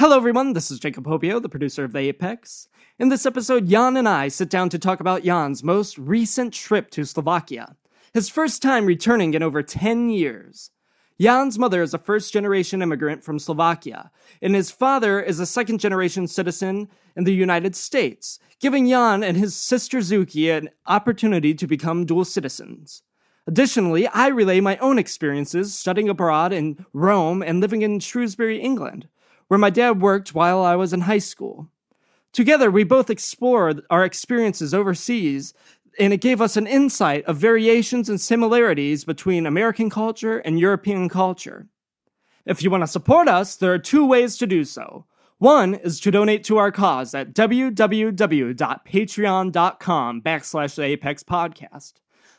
Hello, everyone. This is Jacob Hopio, the producer of The Apex. In this episode, Jan and I sit down to talk about Jan's most recent trip to Slovakia, his first time returning in over 10 years. Jan's mother is a first generation immigrant from Slovakia, and his father is a second generation citizen in the United States, giving Jan and his sister Zuki an opportunity to become dual citizens. Additionally, I relay my own experiences studying abroad in Rome and living in Shrewsbury, England, where my dad worked while I was in high school. Together, we both explored our experiences overseas, and it gave us an insight of variations and similarities between American culture and European culture. If you want to support us, there are two ways to do so. One is to donate to our cause at www.patreon.com backslash the Apex Podcast.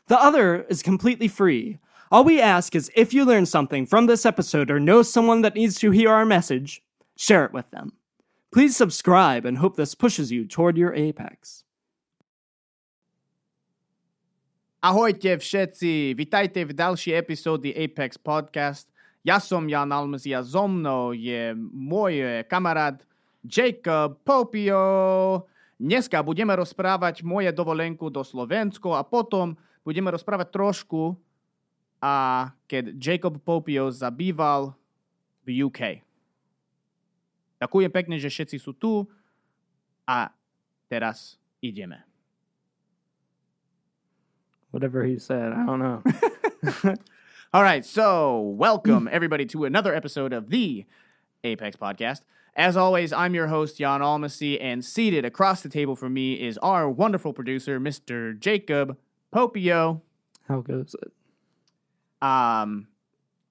The other is completely free. All we ask is if you learn something from this episode or know someone that needs to hear our message, share it with them. Please subscribe and hope this pushes you toward your apex. Ahojte všetci, vitajte v ďalšej epizóde Apex Podcast. Ja som Jan Almasi a so mnou je môj kamarát Jacob Popio. Dneska budeme rozprávať moje dovolenku do Slovensko a potom budeme rozprávať trošku a keď Jacob Popio zabýval v UK. Pekne, že všetci sú tu a teraz ideme. Whatever he said, I don't know. All right, so welcome everybody to another episode of the Apex Podcast. As always, I'm your host, Jan Almasi, and seated across the table from me is our wonderful producer, Mr. Jacob Popio. How goes it? Um,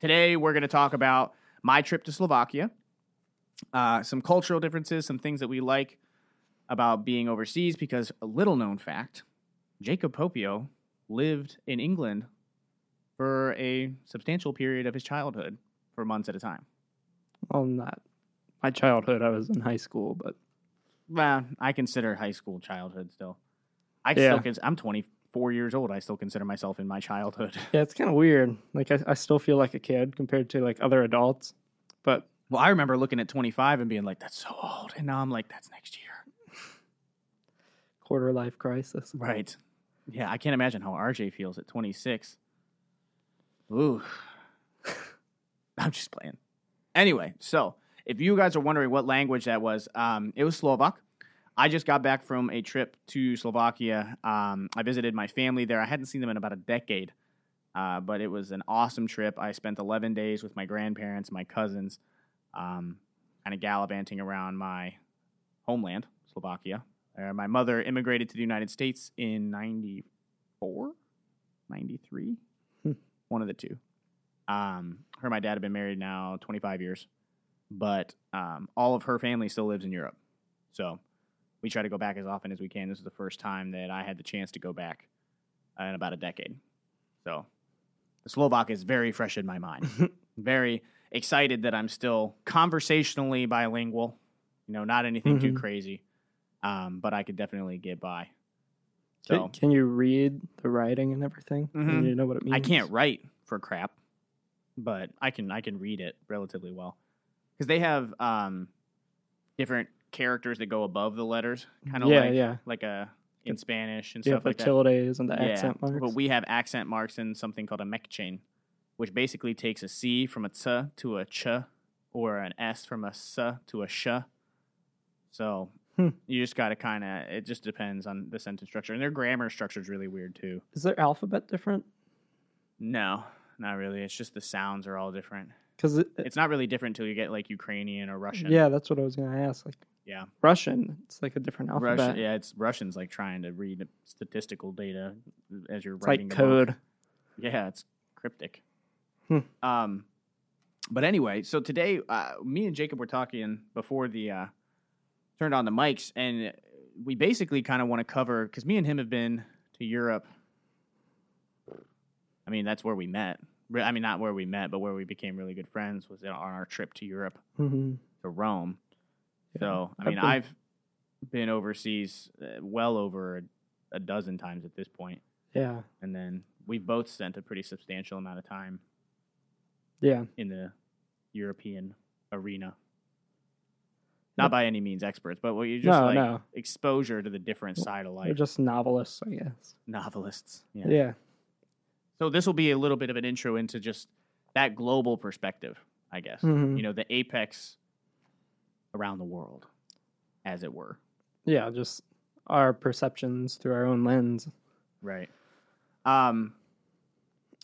today, we're going to talk about my trip to Slovakia, uh, some cultural differences, some things that we like about being overseas, because a little known fact Jacob Popio lived in England for a substantial period of his childhood for months at a time. Well, not my childhood. I was in high school, but Well, I consider high school childhood still. I Yeah. still cons- I'm 24 years old. I still consider myself in my childhood. yeah, it's kind of weird. Like, I, I still feel like a kid compared to like other adults, but Well, I remember looking at 25 and being like, "That's so old," and now I'm like, "That's next year." quarter life crisis. Right. Yeah, I can't imagine how RJ feels at 26. Ooh. I'm just playing. Anyway, so if you guys are wondering what language that was, um, it was Slovak. I just got back from a trip to Slovakia. Um, I visited my family there. I hadn't seen them in about a decade, uh, but it was an awesome trip. I spent 11 days with my grandparents, my cousins, um, kind of gallivanting around my homeland, Slovakia. Uh, my mother immigrated to the United States in 94, 93, Hmm. one of the two. Um, her and my dad have been married now 25 years, but um, all of her family still lives in Europe. So we try to go back as often as we can. This is the first time that I had the chance to go back uh, in about a decade. So the Slovak is very fresh in my mind. very excited that I'm still conversationally bilingual. You know, not anything too Mhm. crazy, um, but I could definitely get by. Can, So can you read the writing and everything? Mhm. You know what it means? I can't write for crap, but I can I can read it relatively well because they have um, different characters that go above the letters, kind of Yeah, like yeah. like a in Spanish and Yeah, stuff like that. tildes and the accent marks. But we have accent marks and something called a mäkčeň, which basically takes a C from a ts to a ch, or an S from a s to a sh. So Hmm. you just got to kind of. It just depends on the sentence structure, and their grammar structure is really weird too. Is their alphabet different? No, not really. It's just the sounds are all different. Because it, It's not really different until you get like Ukrainian or Russian. yeah, that's what I was going to ask. Like Yeah. Russian, it's like a different alphabet. Russian, yeah, it's Russian's like trying to read statistical data as you're It's writing like book. code. Yeah, it's cryptic. Hmm. Um, but anyway, so today, uh, me and Jacob were talking before the uh, turned on the mics, and we basically kind of want to cover because me and him have been to Europe. I mean, that's where we met. I mean, not where we met, but where we became really good friends was on our trip to Europe hmm to Rome. Yeah. So, I I've mean, been- I've been overseas uh, well over a, a dozen times at this point, Yeah, and then we've both spent a pretty substantial amount of time yeah. in the European arena. Not by any means experts, but what you just no, like no. exposure to the different side of They're life. just novelists, I guess. Novelists. Yeah. Yeah. So this will be a little bit of an intro into just that global perspective, I guess. Mhm. You know, the apex around the world, as it were. Yeah, just our perceptions through our own lens. Right. Um.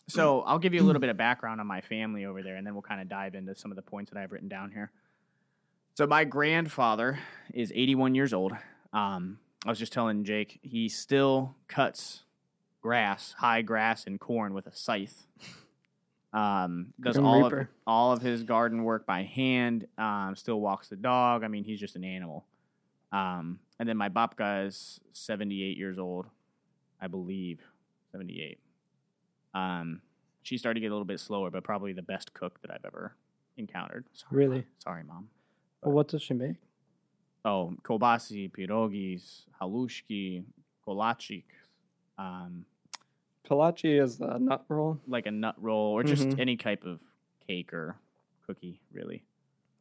So I'll give you a little bit of background on my family over there, and then we'll kind of dive into some of the points that I've written down here. So my grandfather is 81 years old. Um, I was just telling Jake he still cuts grass, high grass, and corn with a scythe. Um, does all of, all of his garden work by hand. Um, still walks the dog. I mean, he's just an animal. Um, and then my babka is 78 years old, I believe, 78. Um, she started to get a little bit slower, but probably the best cook that I've ever encountered. Sorry, Really? Mom. Sorry, mom. Well, what does she make? Oh, kobasi, pierogis, halushki, kolachik, um, Kolache is a nut roll. like a nut roll or just Mhm. any type of cake or cookie, really.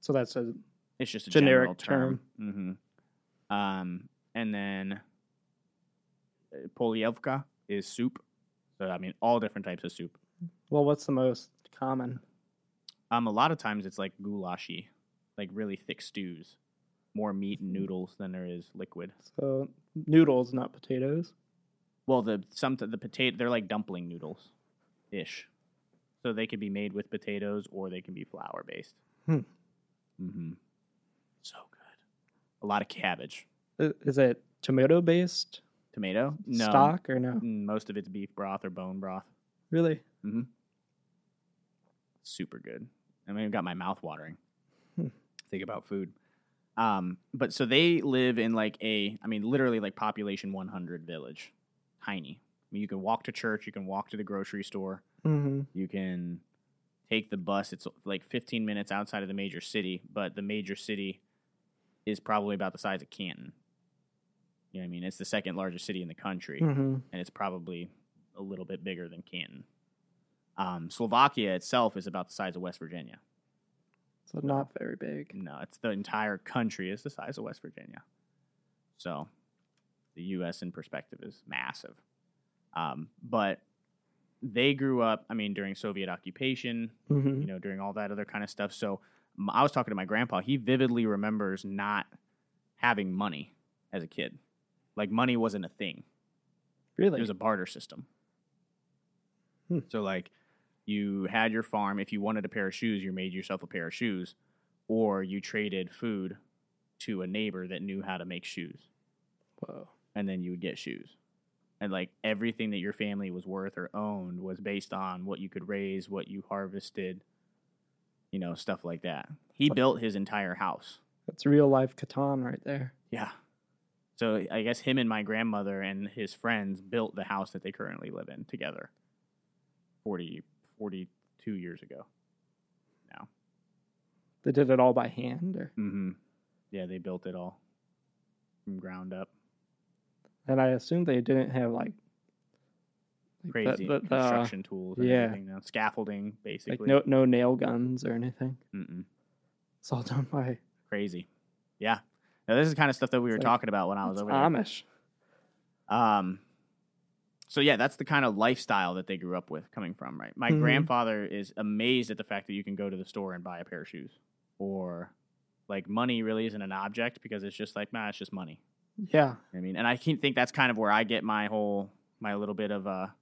So that's a It's just a Generic general term. hmm Um, and then uh, polievka is soup. So I mean, all different types of soup. well. What's the most common? Um, a lot of times it's like goulashy, like really thick stews, more meat and noodles than there is liquid. So noodles, not potatoes. Well, the some the potato they're like dumpling noodles, ish. So they could be made with potatoes or they can be flour based. Hmm. Mm-hmm. So good. A lot of cabbage, Is it tomato based tomato. No, stock or no? Mm, most of it's beef broth or bone broth. Really? Mm-hmm. Super good. I mean, I've got my mouth watering. Hmm. Think about food. Um, but so they live in like a, I mean, literally like population 100 village, tiny. I mean, you can walk to church, you can walk to the grocery store, Mm-hmm. you can take the bus. It's like 15 minutes outside of the major city, but the major city is probably about the size of Canton. You know I mean? It's the second largest city in the country Mm-hmm. and it's probably a little bit bigger than Canton. Um, Slovakia itself is about the size of West Virginia. So not very big. No, it's the entire country is the size of West Virginia. So the U.S. in perspective is massive. Um, but they grew up, I mean, during Soviet occupation, Mm-hmm. you know, during all that other kind of stuff. So I was talking to my grandpa. He vividly remembers not having money as a kid. Like money wasn't a thing. Really? It was a barter system. Hmm. So like you had your farm. If you wanted a pair of shoes, you made yourself a pair of shoes, or you traded food to a neighbor that knew how to make shoes, Whoa. and then you would get shoes. And like everything that your family was worth or owned was based on what you could raise, what you harvested, you know, stuff like that. He built his entire house. That's real life Catan right there. Yeah. So I guess him and my grandmother and his friends built the house that they currently live in together 40, 42 years ago. Now. They did it all by hand, or Mm-hmm. Yeah, they built it all from ground up. and I assume they didn't have like like Crazy the- the- uh, construction tools and yeah. Now. Scaffolding, basically. like no no nail guns or anything. Mm-mm. It's all done by Crazy. Yeah. Now, this is the kind of stuff that we were like- talking about when I was over there. Amish. Um, so yeah, that's the kind of lifestyle that they grew up with, coming from. Right, my Mhm. grandfather is amazed at the fact that you can go to the store and buy a pair of shoes, or like money really isn't an object because it's just like, nah, it's just money. Yeah. I mean, and I can think that's kind of where I get my whole my little bit of a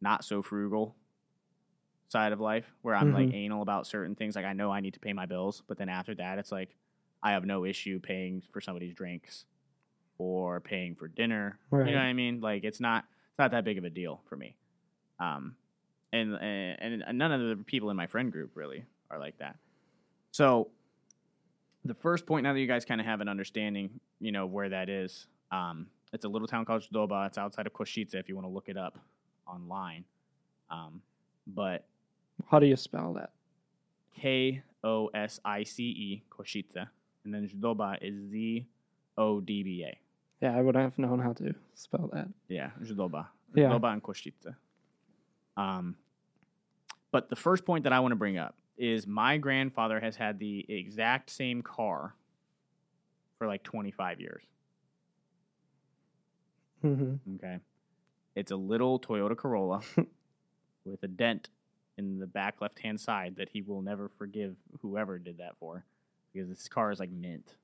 not so frugal side of life, where I'm like Mhm. anal about certain things. Like I know I need to pay my bills, but then after that, it's like I have no issue paying for somebody's drinks or paying for dinner. Right. You know what I mean? Like it's not it's not that big of a deal for me. Um, and and, and none of the people in my friend group really are like that. So the first point, now that you guys kind of have an understanding, you know where that is. Um, it's a little town called Zdoba. It's outside of Košice if you want to look it up online. Um, but How do you spell that? K O S I C E Košice, and then Zdoba is Z O D B A. Yeah, I would have known how to spell that. Yeah, Zdoba. Yeah. Zdoba and Košice. Um, but the first point that I want to bring up is my grandfather has had the exact same car for like 25 years. hmm Okay. It's a little Toyota Corolla with a dent in the back left hand side that he will never forgive whoever did that for because this car is like mint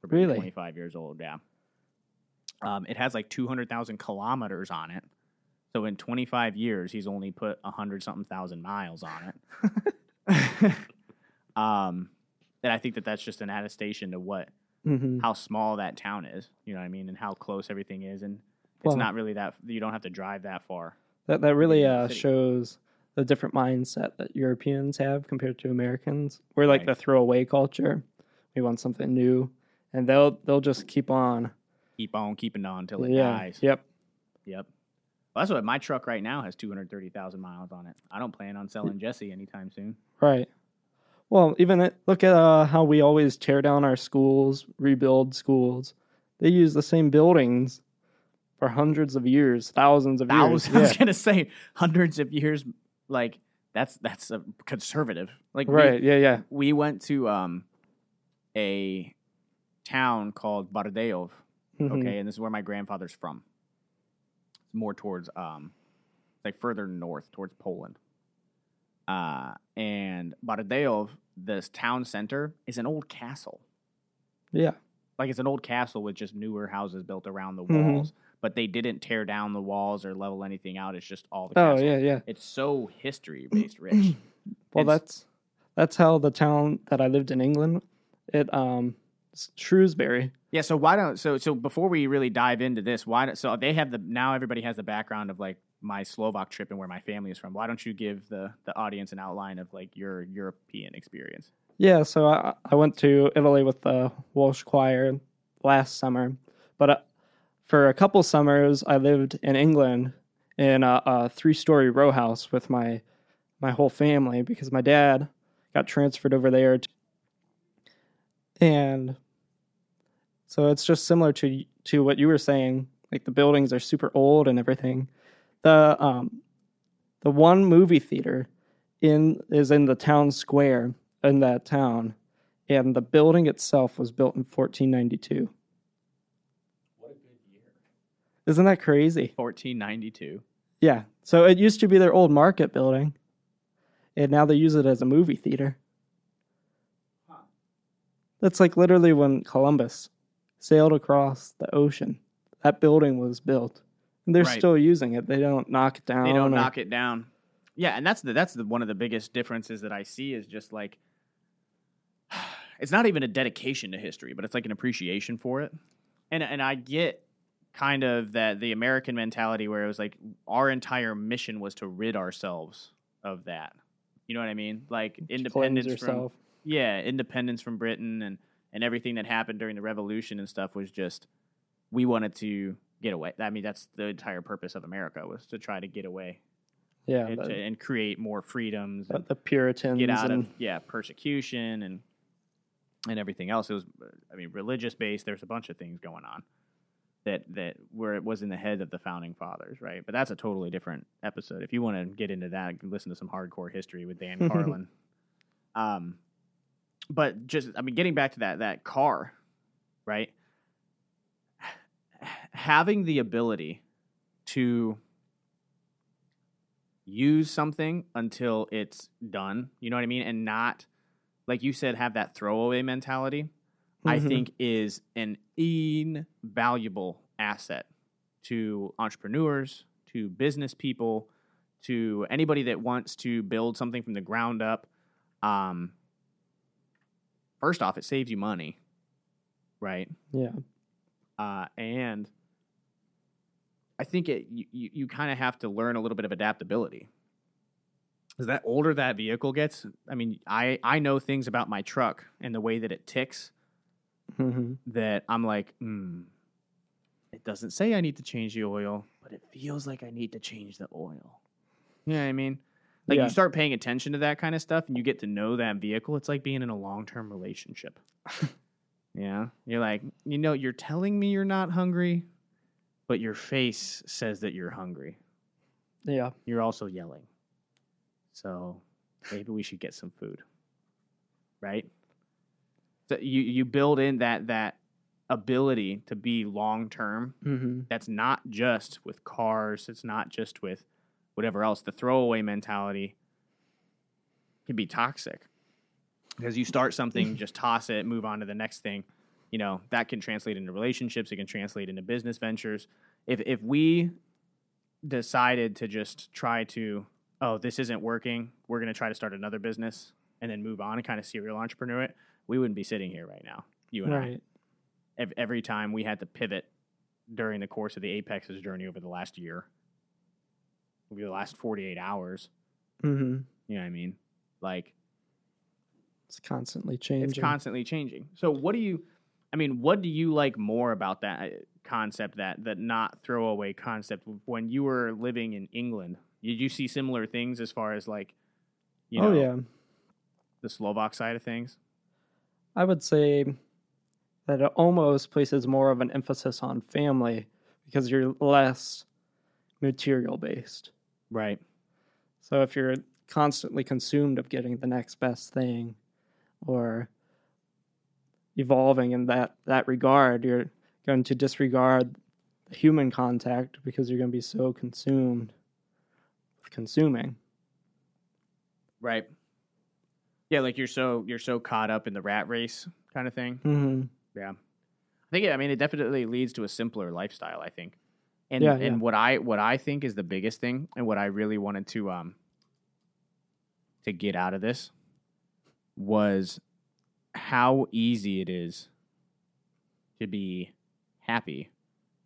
for being Really? 25 years old. Yeah. Um, it has like 200,000 kilometers on it. So in 25 years, he's only put 100 something thousand miles on it. um, and I think that that's just an attestation to what hmm how small that town is. You know what I mean, and how close everything is, and it's Well- not really that you don't have to drive that far. That that really uh, city. shows the different mindset that Europeans have compared to Americans. We're like Right. the throwaway culture. We want something new, and they'll they'll just keep on. Keep on keeping on till it yeah. dies. Yep. Yep. Well, that's what my truck right now has 230,000 miles on it. I don't plan on selling Jesse anytime soon. Right. Well, even it, look at uh, how we always tear down our schools, rebuild schools. They use the same buildings for hundreds of years, thousands of Thousands. years. I was gonna say hundreds of years. Like that's that's a conservative. Like Yeah. we- Right. Yeah. Yeah. we went to um a town called Bardejov, Mhm. okay, and this is where my grandfather's from. It's more towards um like further north towards Poland. Uh and Bardejov, this town center is an old castle. Yeah. Like it's an old castle with just newer houses built around the Mhm. walls, but they didn't tear down the walls or level anything out. It's just all the Oh castle. yeah. Yeah. It's so history based rich. Well, It's- that's that's how the town that I lived in England. It um Shrewsbury. Yeah, so why don't so so before we really dive into this, why don't so they have the now everybody has the background of like my Slovak trip and where my family is from. Why don't you give the the audience an outline of like your European experience? Yeah, so I, I went to Italy with the Welsh choir last summer, but uh, for a couple summers I lived in England in a, a three-story row house with my my whole family because my dad got transferred over there, and so it's just similar to to what you were saying. Like the buildings are super old and everything. The um the one movie theater in is in the town square in that town, and the building itself was built in 1492. What a good year. Isn't that crazy? 1492. Yeah. So it used to be their old market building, and now they use it as a movie theater. Huh. That's like literally when Columbus sailed across the ocean. That building was built, and they're Right. still using it. They don't knock it down. They don't or- knock it down. Yeah, and that's the that's the one of the biggest differences that I see is just like it's not even a dedication to history, but it's like an appreciation for it. And and I get kind of that the American mentality where it was like our entire mission was to rid ourselves of that. You know what I mean? Like independence from yeah, independence from Britain and and everything that happened during the revolution and stuff was just we wanted to get away. I mean, that's the entire purpose of America was to try to get away Yeah, and, to, and create more freedoms the Puritans get out and of yeah persecution and and everything else. It was, I mean, religious based. There's a bunch of things going on that that where it was in the head of the founding fathers, right? But that's a totally different episode. If you want to get into that, listen to some hardcore history with Dan Carlin. Um, but just I mean, getting back to that that car, right? Having the ability to use something until it's done, you know what I mean, and not like you said, have that throwaway mentality. I Mhm. think is an invaluable asset to entrepreneurs, to business people, to anybody that wants to build something from the ground up. Um, first off, it saves you money, right? yeah, uh, and I think it you, you, you kind of have to learn a little bit of adaptability. As that older that vehicle gets, I mean, I I know things about my truck and the way that it ticks hmm that I'm like, hmm, it doesn't say I need to change the oil, but it feels like I need to change the oil. You know what I mean? Like Yeah. you start paying attention to that kind of stuff and you get to know that vehicle. It's like being in a long term relationship. yeah. You're like, you know, you're telling me you're not hungry, but your face says that you're hungry. yeah, You're also yelling. So maybe we should get some food. Right? So you, you build in that that ability to be long term Mm-hmm. that's not just with cars, it's not just with whatever else. The throwaway mentality can be toxic because you start something, just toss it, move on to the next thing. You know, that can translate into relationships, it can translate into business ventures. If if we decided to just try to, oh, this isn't working, we're going to try to start another business and then move on and kind of serial entrepreneur it, we wouldn't be sitting here right now. You and I Right. ev- every time we had to pivot during the course of the Apex's journey over the last year, over the last 48 hours. Mm-hmm. You know what I mean? Like, It's constantly changing. it's constantly changing. So, what do you, I mean, what do you like more about that uh, concept, that, that not throwaway concept? When you were living in England, did you see similar things as far as like, you know, oh yeah. the Slovak side of things? I would say that it almost places more of an emphasis on family because you're less material based. Right. So if you're constantly consumed of getting the next best thing or evolving in that that regard, you're going to disregard the human contact because you're going to be so consumed with consuming. Right. Yeah, like you're so you're so caught up in the rat race kind of thing. Mm-hmm. Yeah. I think I mean it definitely leads to a simpler lifestyle, I think. And Yeah, and yeah. what I what I think is the biggest thing and what I really wanted to um to get out of this was how easy it is to be happy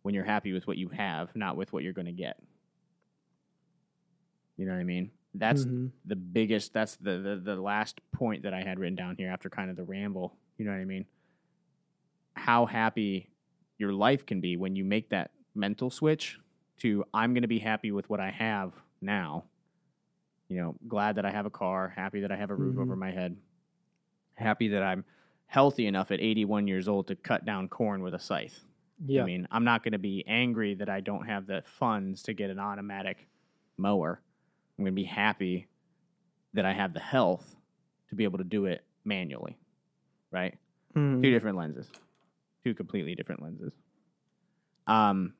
when you're happy with what you have, not with what you're going to get. You know what I mean? That's Mhm. the biggest that's the, the the last point that I had written down here after kind of the ramble. You know what I mean? How happy your life can be when you make that mental switch to I'm going to be happy with what I have now. You know, glad that I have a car, happy that I have a roof Mhm. over my head, happy that I'm healthy enough at 81 years old to cut down corn with a scythe. yeah. I mean, I'm not going to be angry that I don't have the funds to get an automatic mower. I'm going to be happy that I have the health to be able to do it manually. Right? Mhm. Two different lenses. Two completely different lenses. Um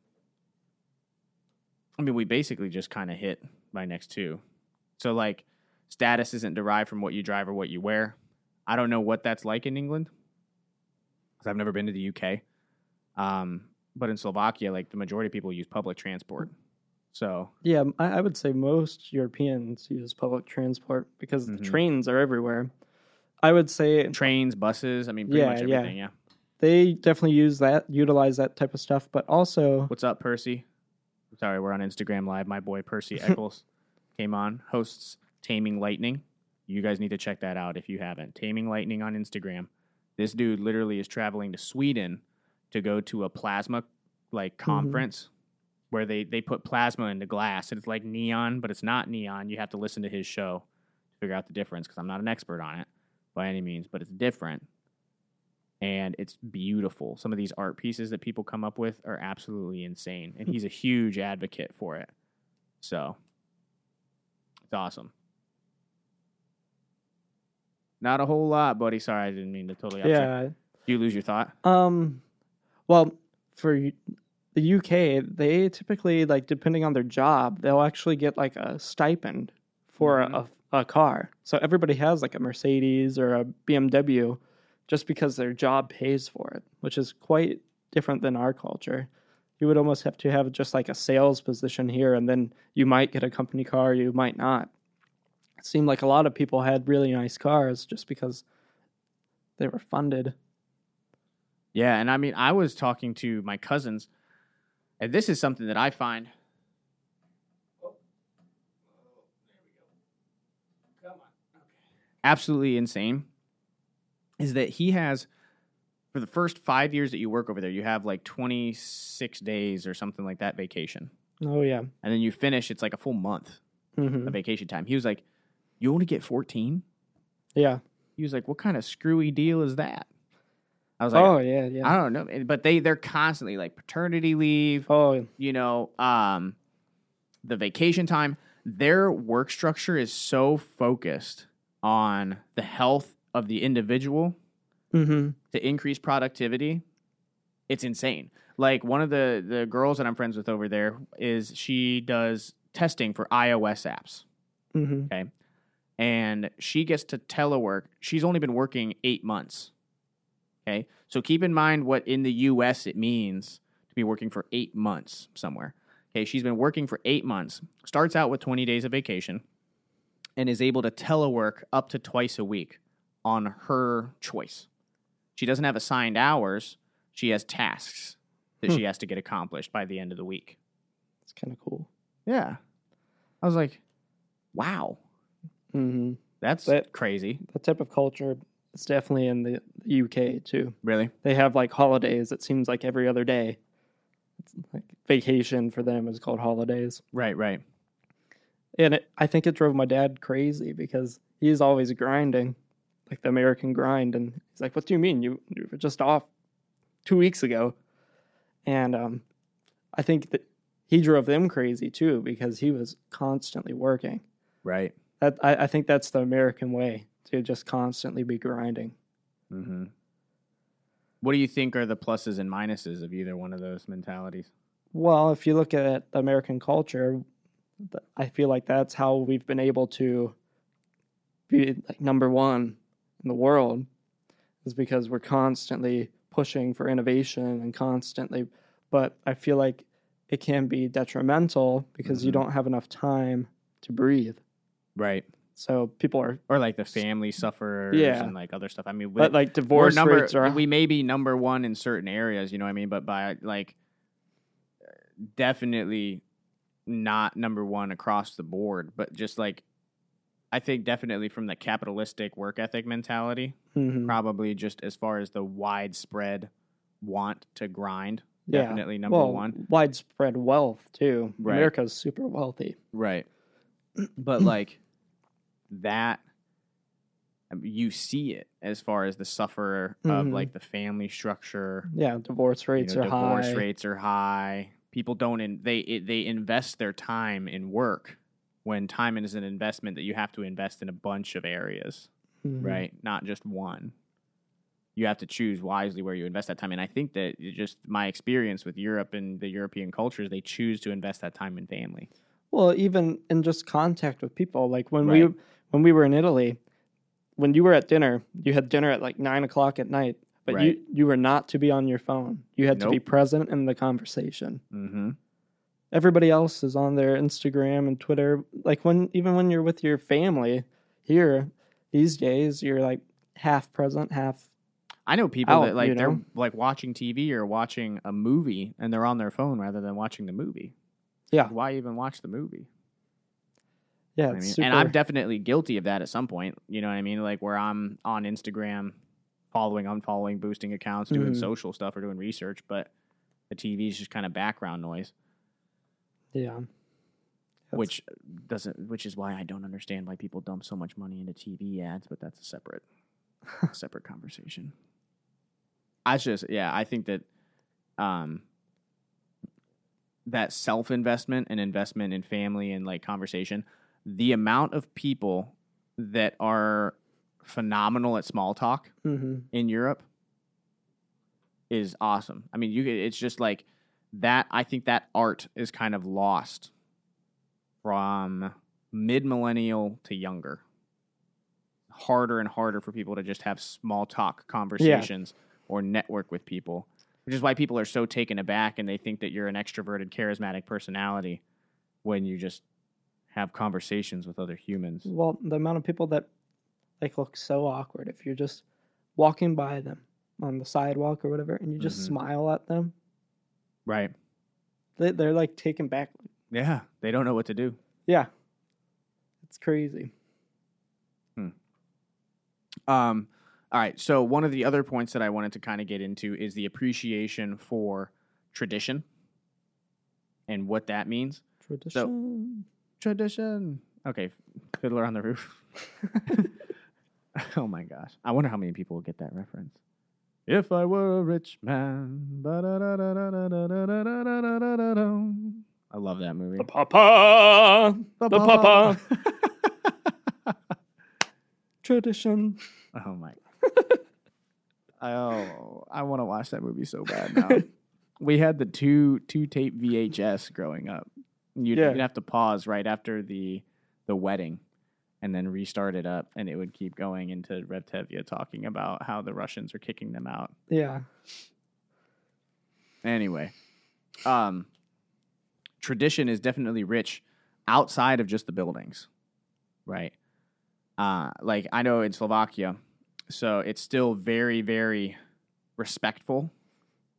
I mean, we basically just kind of hit my next two. So like status isn't derived from what you drive or what you wear. I don't know what that's like in England cuz I've never been to the UK. Um but in Slovakia like the majority of people use public transport. So, Yeah, I, I would say most Europeans use public transport because Mhm. the trains are everywhere. I would say trains, buses, I mean pretty Yeah, much yeah. everything, yeah. they definitely use that, utilize that type of stuff, but also What's up, Percy? Sorry, we're on Instagram Live. My boy Percy Eccles came on, hosts Taming Lightning. You guys need to check that out if you haven't. Taming Lightning on Instagram. This dude literally is traveling to Sweden to go to a plasma like conference where they they put plasma into glass and it's like neon, but it's not neon. You have to listen to his show to figure out the difference because I'm not an expert on it by any means, but it's different and it's beautiful. Some of these art pieces that people come up with are absolutely insane, and he's a huge advocate for it. So it's awesome. Not a whole lot, buddy. Sorry, I didn't mean to totally. upset. yeah, Did you lose your thought? Um, well, for the UK, they typically like depending on their job, they'll actually get like a stipend for Mhm. a, a car. So everybody has like a Mercedes or a BMW just because their job pays for it, which is quite different than our culture. You would almost have to have just like a sales position here, and then you might get a company car, you might not. It seemed like a lot of people had really nice cars just because they were funded. Yeah, and I mean, I was talking to my cousins, and this is something that I find. Absolutely insane is that he has, for the first five years that you work over there, you have like 26 days or something like that vacation. Oh yeah. And then you finish, it's like a full month hmm of vacation time. He was like, You only get 14? Yeah. He was like, What kind of screwy deal is that? I was like, oh yeah, yeah. I don't know. But they, they're constantly like paternity leave, Oh you know, um, the vacation time, their work structure is so focused on the health of the individual hmm to increase productivity It's insane. Like one of the the girls that I'm friends with over there is she does testing for iOS apps. hmm Okay. And she gets to telework. She's only been working eight months. Okay. So keep in mind what in the US it means to be working for eight months somewhere. Okay. She's been working for eight months, starts out with 20 days of vacation, and is able to telework up to twice a week on her choice. She doesn't have assigned hours, she has tasks that Hmm. she has to get accomplished by the end of the week. It's kind of cool. Yeah. I was like, wow. hmm That's That- crazy. That type of culture is definitely in the UK too. Really? They have like holidays. It seems like every other day. It's like vacation for them is called holidays. Right, right. And it, I think it drove my dad crazy because he's always grinding, like the American grind. And he's like, "What do you mean? You, you were just off two weeks ago?" And um, I think that he drove them crazy too because he was constantly working. Right. That I, I think that's the American way to just constantly be grinding. Mm-hmm. What do you think are the pluses and minuses of either one of those mentalities? Well, if you look at American culture, I feel like that's how we've been able to be like number one in the world, is because we're constantly pushing for innovation and constantly. But I feel like it can be detrimental because you Mhm. don't have enough time to breathe. Right. So people are, Or like the family sufferers Yeah. and like other stuff. I mean, but like divorce number, rates are. we may be number one in certain areas, you know what I mean? But by like definitely not number one across the board. But just like, I think definitely from the capitalistic work ethic mentality, Mhm. probably just as far as the widespread want to grind. Yeah. Definitely number well, one. widespread wealth too. Right. America's super wealthy. Right. But like that, you see it as far as the sufferer of Mhm. like the family structure. Yeah, divorce You rates know, are divorce high. rates are high. People don't in, they it, they invest their time in work when time is an investment that you have to invest in a bunch of areas, Mhm. right? Not just one. You have to choose wisely where you invest that time. And I think that just my experience with Europe and the European cultures, they choose to invest that time in family. Well, even in just contact with people, like when Right. we when we were in Italy, when you were at dinner, you had dinner at like nine o'clock at night, but Right. you you were not to be on your phone. You had to be present in the conversation. Mm-hmm. Everybody else is on their Instagram and Twitter. Like when even when you're with your family here these days, you're like half present, half I know people out, that like you they're like watching TV or watching a movie and they're on their phone rather than watching the movie. Yeah. Why even watch the movie? Yeah. I mean, and I'm definitely guilty of that at some point. You know what I mean? Like where I'm on Instagram, following, unfollowing, boosting accounts, doing Mhm. social stuff or doing research, but the TV is just kind of background noise, yeah. That's- which doesn't, which is why I don't understand why people dump so much money into TV ads. But that's a separate, separate conversation. I just, yeah, I think that, um, that self investment and investment in family and like conversation, the amount of people that are phenomenal at small talk Mhm. in Europe is awesome. I mean, you it's just like that. I think that art is kind of lost from mid millennial to younger. Harder and harder for people to just have small talk conversations or network with people, which is why people are so taken aback and they think that you're an extroverted, charismatic personality when you just have conversations with other humans. Well, the amount of people that like look so awkward if you're just walking by them on the sidewalk or whatever, and you just Mhm. smile at them, Right. they, they're like taken back. Yeah. They don't know what to do. Yeah, it's crazy. Hmm. Um, all right. So one of the other points that I wanted to kind of get into is the appreciation for tradition and what that means. Tradition tradition. Okay, Fiddler on the Roof. oh my gosh. I wonder how many people will get that reference. If I were a rich man. I love that movie. The Papa. The, the Papa. papa. Tradition. Oh my. oh, I want to watch that movie so bad now. we had the two two tape VHS growing up. You'd, Yeah. you'd have to pause right after the the wedding, and then restart it up, and it would keep going into Reb Tevye talking about how the Russians are kicking them out. yeah. Anyway, um, tradition is definitely rich outside of just the buildings, right? Uh, like I know in Slovakia, so it's still very, very respectful,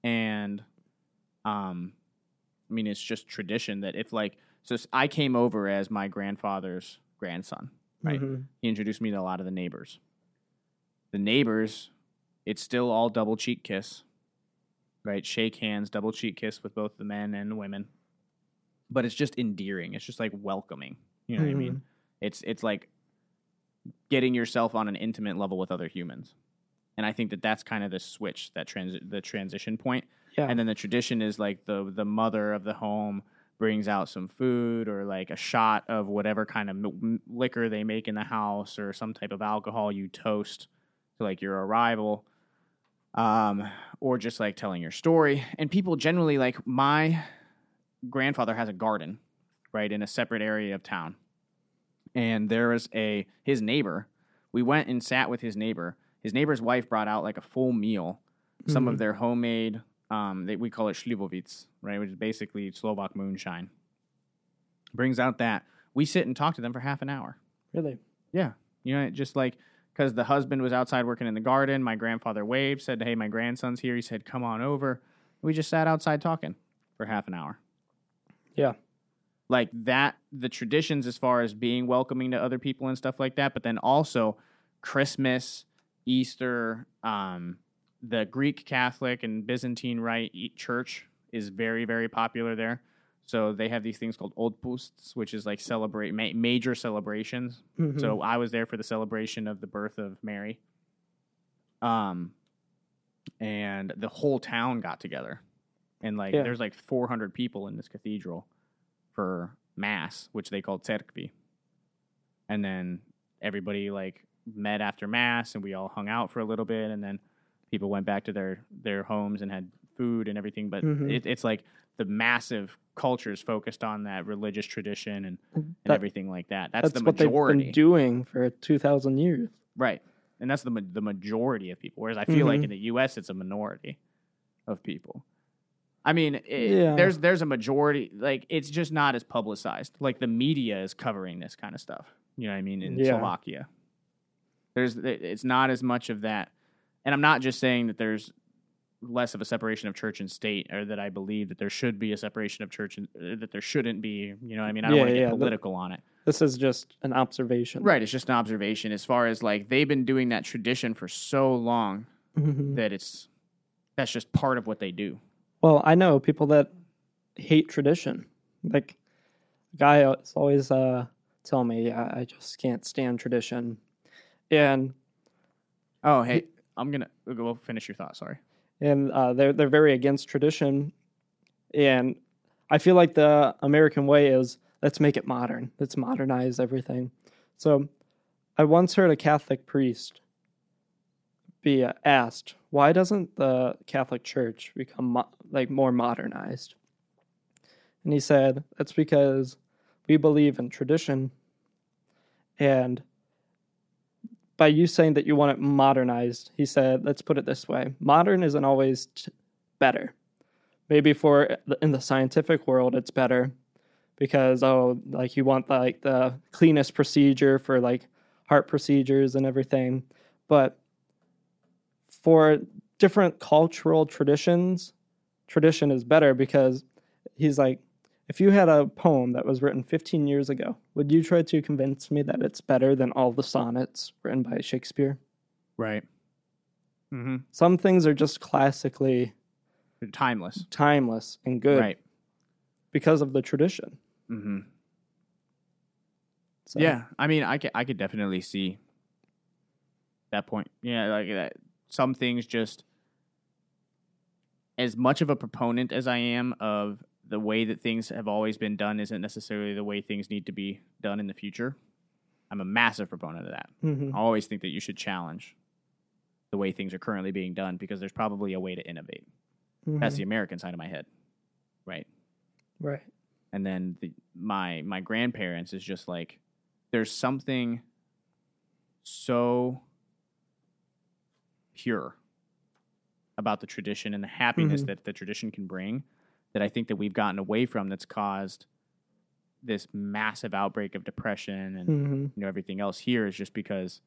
and um, I mean it's just tradition that if like so I came over as my grandfather's grandson, Right. Mhm. he introduced me to a lot of the neighbors. The neighbors, it's still all double cheek kiss, right? Shake hands, double cheek kiss with both the men and the women. But it's just endearing. It's just like welcoming. You know what I mean? It's it's like getting yourself on an intimate level with other humans. And I think that that's kind of the switch, that trans- the transition point. Yeah. And then the tradition is like the the mother of the home brings out some food or like a shot of whatever kind of m- liquor they make in the house or some type of alcohol you toast to like your arrival um or just like telling your story and people generally like my grandfather has a garden right in a separate area of town and there was a his neighbor we went and sat with his neighbor his neighbor's wife brought out like a full meal some of Mhm. their homemade um they, we call it shlivovic right which is basically slovak moonshine. Brings out that we sit and talk to them for half an hour. Really? yeah. You know just like because the husband was outside working in the garden my grandfather waved said hey my grandson's here. He said come on over. We just sat outside talking for half an hour. Yeah. like that the traditions as far as being welcoming to other people and stuff like that but then also christmas easter um, the greek catholic and byzantine rite church is very very popular there so they have these things called old posts which is like celebrate ma- major celebrations Mhm. so I was there for the celebration of the birth of Mary. Um, and the whole town got together, and like Yeah. there's like 400 people in this cathedral for mass, which they call cerkvi. And then everybody like met after mass, and we all hung out for a little bit, and then people went back to their their homes and had food and everything. But Mhm. it, it's like the massive cultures focused on that religious tradition and, and That- everything like that. That's, That's, the what they've been doing for two thousand years. right? And that's the the majority of people. Whereas I feel like Mhm. in the U.S. it's a minority of people. I mean, it, Yeah. there's there's a majority. Like it's just not as publicized. Like the media is covering this kind of stuff. You know what I mean? In Yeah. Slovakia, there's it's not as much of that. And I'm not just saying that there's less of a separation of church and state, or that I believe that there should be a separation of church and uh, that there shouldn't be. You know, what I mean, I don't Yeah, want to get yeah, the- political on it. This is just an observation. Right, it's just an observation as far as like they've been doing that tradition for so long Mhm. that it's that's just part of what they do. Well, I know people that hate tradition. Like, a guy is always uh, tell me, I, I just can't stand tradition. And Oh, hey, I'm gonna we'll finish your thought. Sorry. and uh, they're they're very against tradition, and I feel like the American way is let's make it modern, let's modernize everything. So, I once heard a Catholic priest be uh, asked, "Why doesn't the Catholic Church become mo- like more modernized?" And he said, "That's because we believe in tradition, and." By you saying that you want it modernized, he said, let's put it this way modern isn't always t- better. Maybe for in the scientific world, it's better because, oh, like you want like the cleanest procedure for like heart procedures and everything. But for different cultural traditions, tradition is better because he's like, if you had a poem that was written 15 years ago, would you try to convince me that it's better than all the sonnets written by Shakespeare? Right. Mm-hmm. Some things are just classically Timeless. timeless and good Right. because of the tradition. Mm-hmm. So, Yeah, I mean, I could I could definitely see that point. Yeah, like that. Some things just as much of a proponent as I am of the way that things have always been done isn't necessarily the way things need to be done in the future. I'm a massive proponent of that. Mhm. I always think that you should challenge the way things are currently being done because there's probably a way to innovate. That's Mhm. the American side of my head, right? right. And then the, my my grandparents is just like there's something so pure about the tradition and the happiness Mhm. that the tradition can bring that I think that we've gotten away from that's caused this massive outbreak of depression and hmm you know everything else here is just because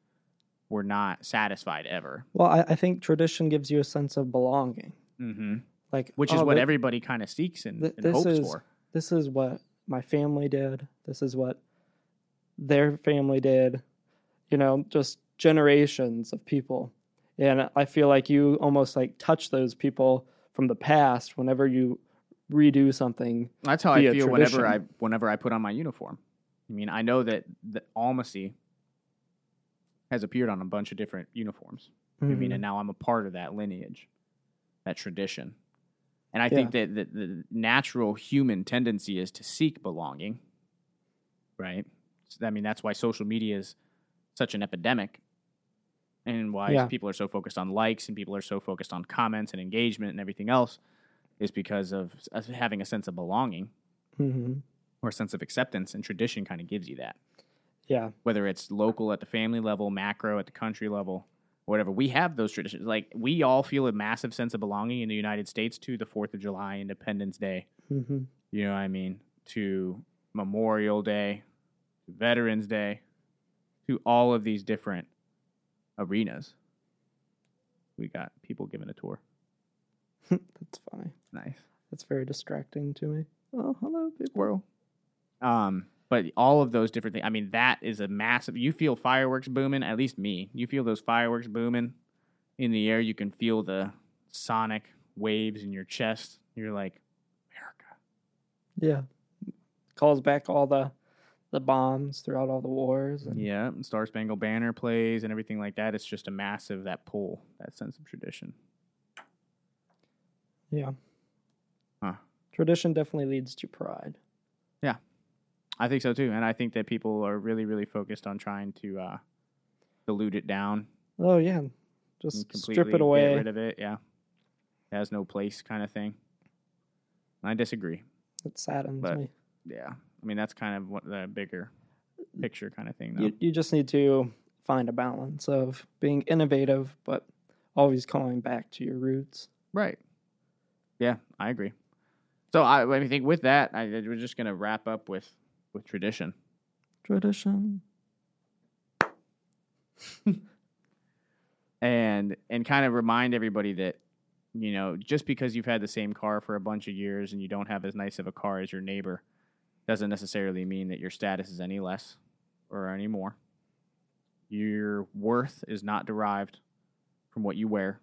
we're not satisfied ever. Well, I, I think tradition gives you a sense of belonging. hmm Like, Which is oh, what thi- everybody kind of seeks and, Th- and hopes is- for. this is what my family did. This is what their family did. You know, just generations of people. And I feel like you almost like touch those people from the past whenever you redo something. That's how I feel whenever I whenever I put on my uniform. I mean, I know that the Almacy has appeared on a bunch of different uniforms. I mean, Mhm. and now I'm a part of that lineage, that tradition. And I think that the, the natural human tendency is to seek belonging, right? So, I mean, that's why social media is such an epidemic and why Yeah. people are so focused on likes and people are so focused on comments and engagement and everything else is because of having a sense of belonging Mhm. or a sense of acceptance and tradition kind of gives you that yeah. whether it's local at the family level, macro at the country level, whatever. We have those traditions. Like we all feel a massive sense of belonging in the United States to the Fourth of July, Independence Day. hmm You know what I mean? To Memorial Day, to Veterans Day, to all of these different arenas. We got people giving a tour. That's funny. Nice. That's very distracting to me. Oh, hello, big world. Um, but all of those different things. I mean, that is a massive. You feel fireworks booming. At least me. You feel those fireworks booming in the air. You can feel the sonic waves in your chest. You're like, America. Yeah. Calls back all the the bombs throughout all the wars. And, Yeah, and Star Spangled Banner plays and everything like that. It's just a massive that pull, that sense of tradition. yeah. Huh. Tradition definitely leads to pride. Yeah, I think so too, and I think that people are really, really focused on trying to uh, dilute it down Oh yeah. Just strip it away, get rid of it. Yeah, it has no place, kind of thing. I disagree. It saddens But- me. Yeah, I mean that's kind of what the bigger picture kind of thing, though. You, you just need to find a balance of being innovative, but always calling back to your roots. right? Yeah, I agree. So I, I think with that, I, we're just gonna wrap up with with tradition. Tradition. and and kind of remind everybody that you know just because you've had the same car for a bunch of years and you don't have as nice of a car as your neighbor doesn't necessarily mean that your status is any less or any more your worth is not derived from what you wear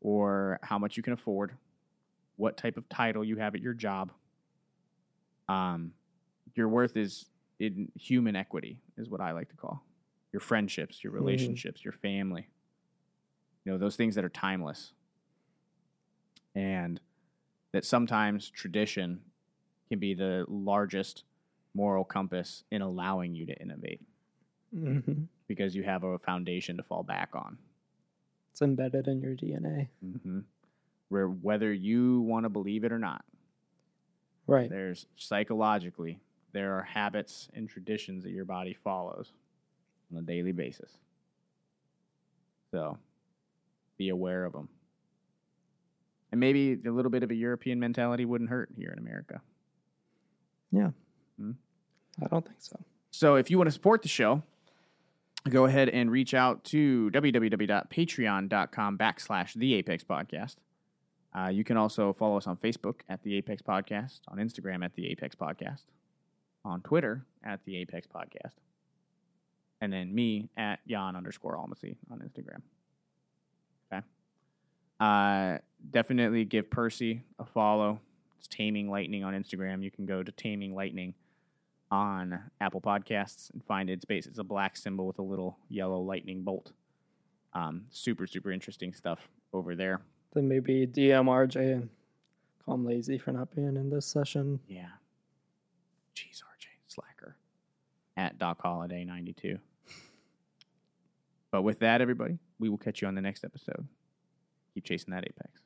or how much you can afford what type of title you have at your job um your worth is in human equity is what i like to call your friendships your Mhm. relationships your family you know those things that are timeless and that sometimes tradition can be the largest moral compass in allowing you to innovate hmm because you have a foundation to fall back on It's embedded in your DNA. mm-hmm. Where whether you want to believe it or not Right. there's psychologically there are habits and traditions that your body follows on a daily basis so be aware of them and maybe a little bit of a european mentality wouldn't hurt here in america Yeah. Hmm? I don't think so. so if you want to support the show go ahead and reach out to www.patreon.com backslash the apex podcast uh, you can also follow us on facebook at the apex podcast on instagram at the apex podcast on twitter at the apex podcast and then me at Jan underscore Almacy on Instagram. Okay. Uh, definitely give Percy a follow. It's Taming Lightning on Instagram. You can go to Taming Lightning on Apple Podcasts and find it. It's based, it's a black symbol with a little yellow lightning bolt. Um, super, super interesting stuff over there. Then maybe DM RJ and call him lazy for not being in this session. Yeah. Jeez, RJ, slacker. At Doc Holiday 92. But with that, everybody, we will catch you on the next episode. Keep chasing that apex.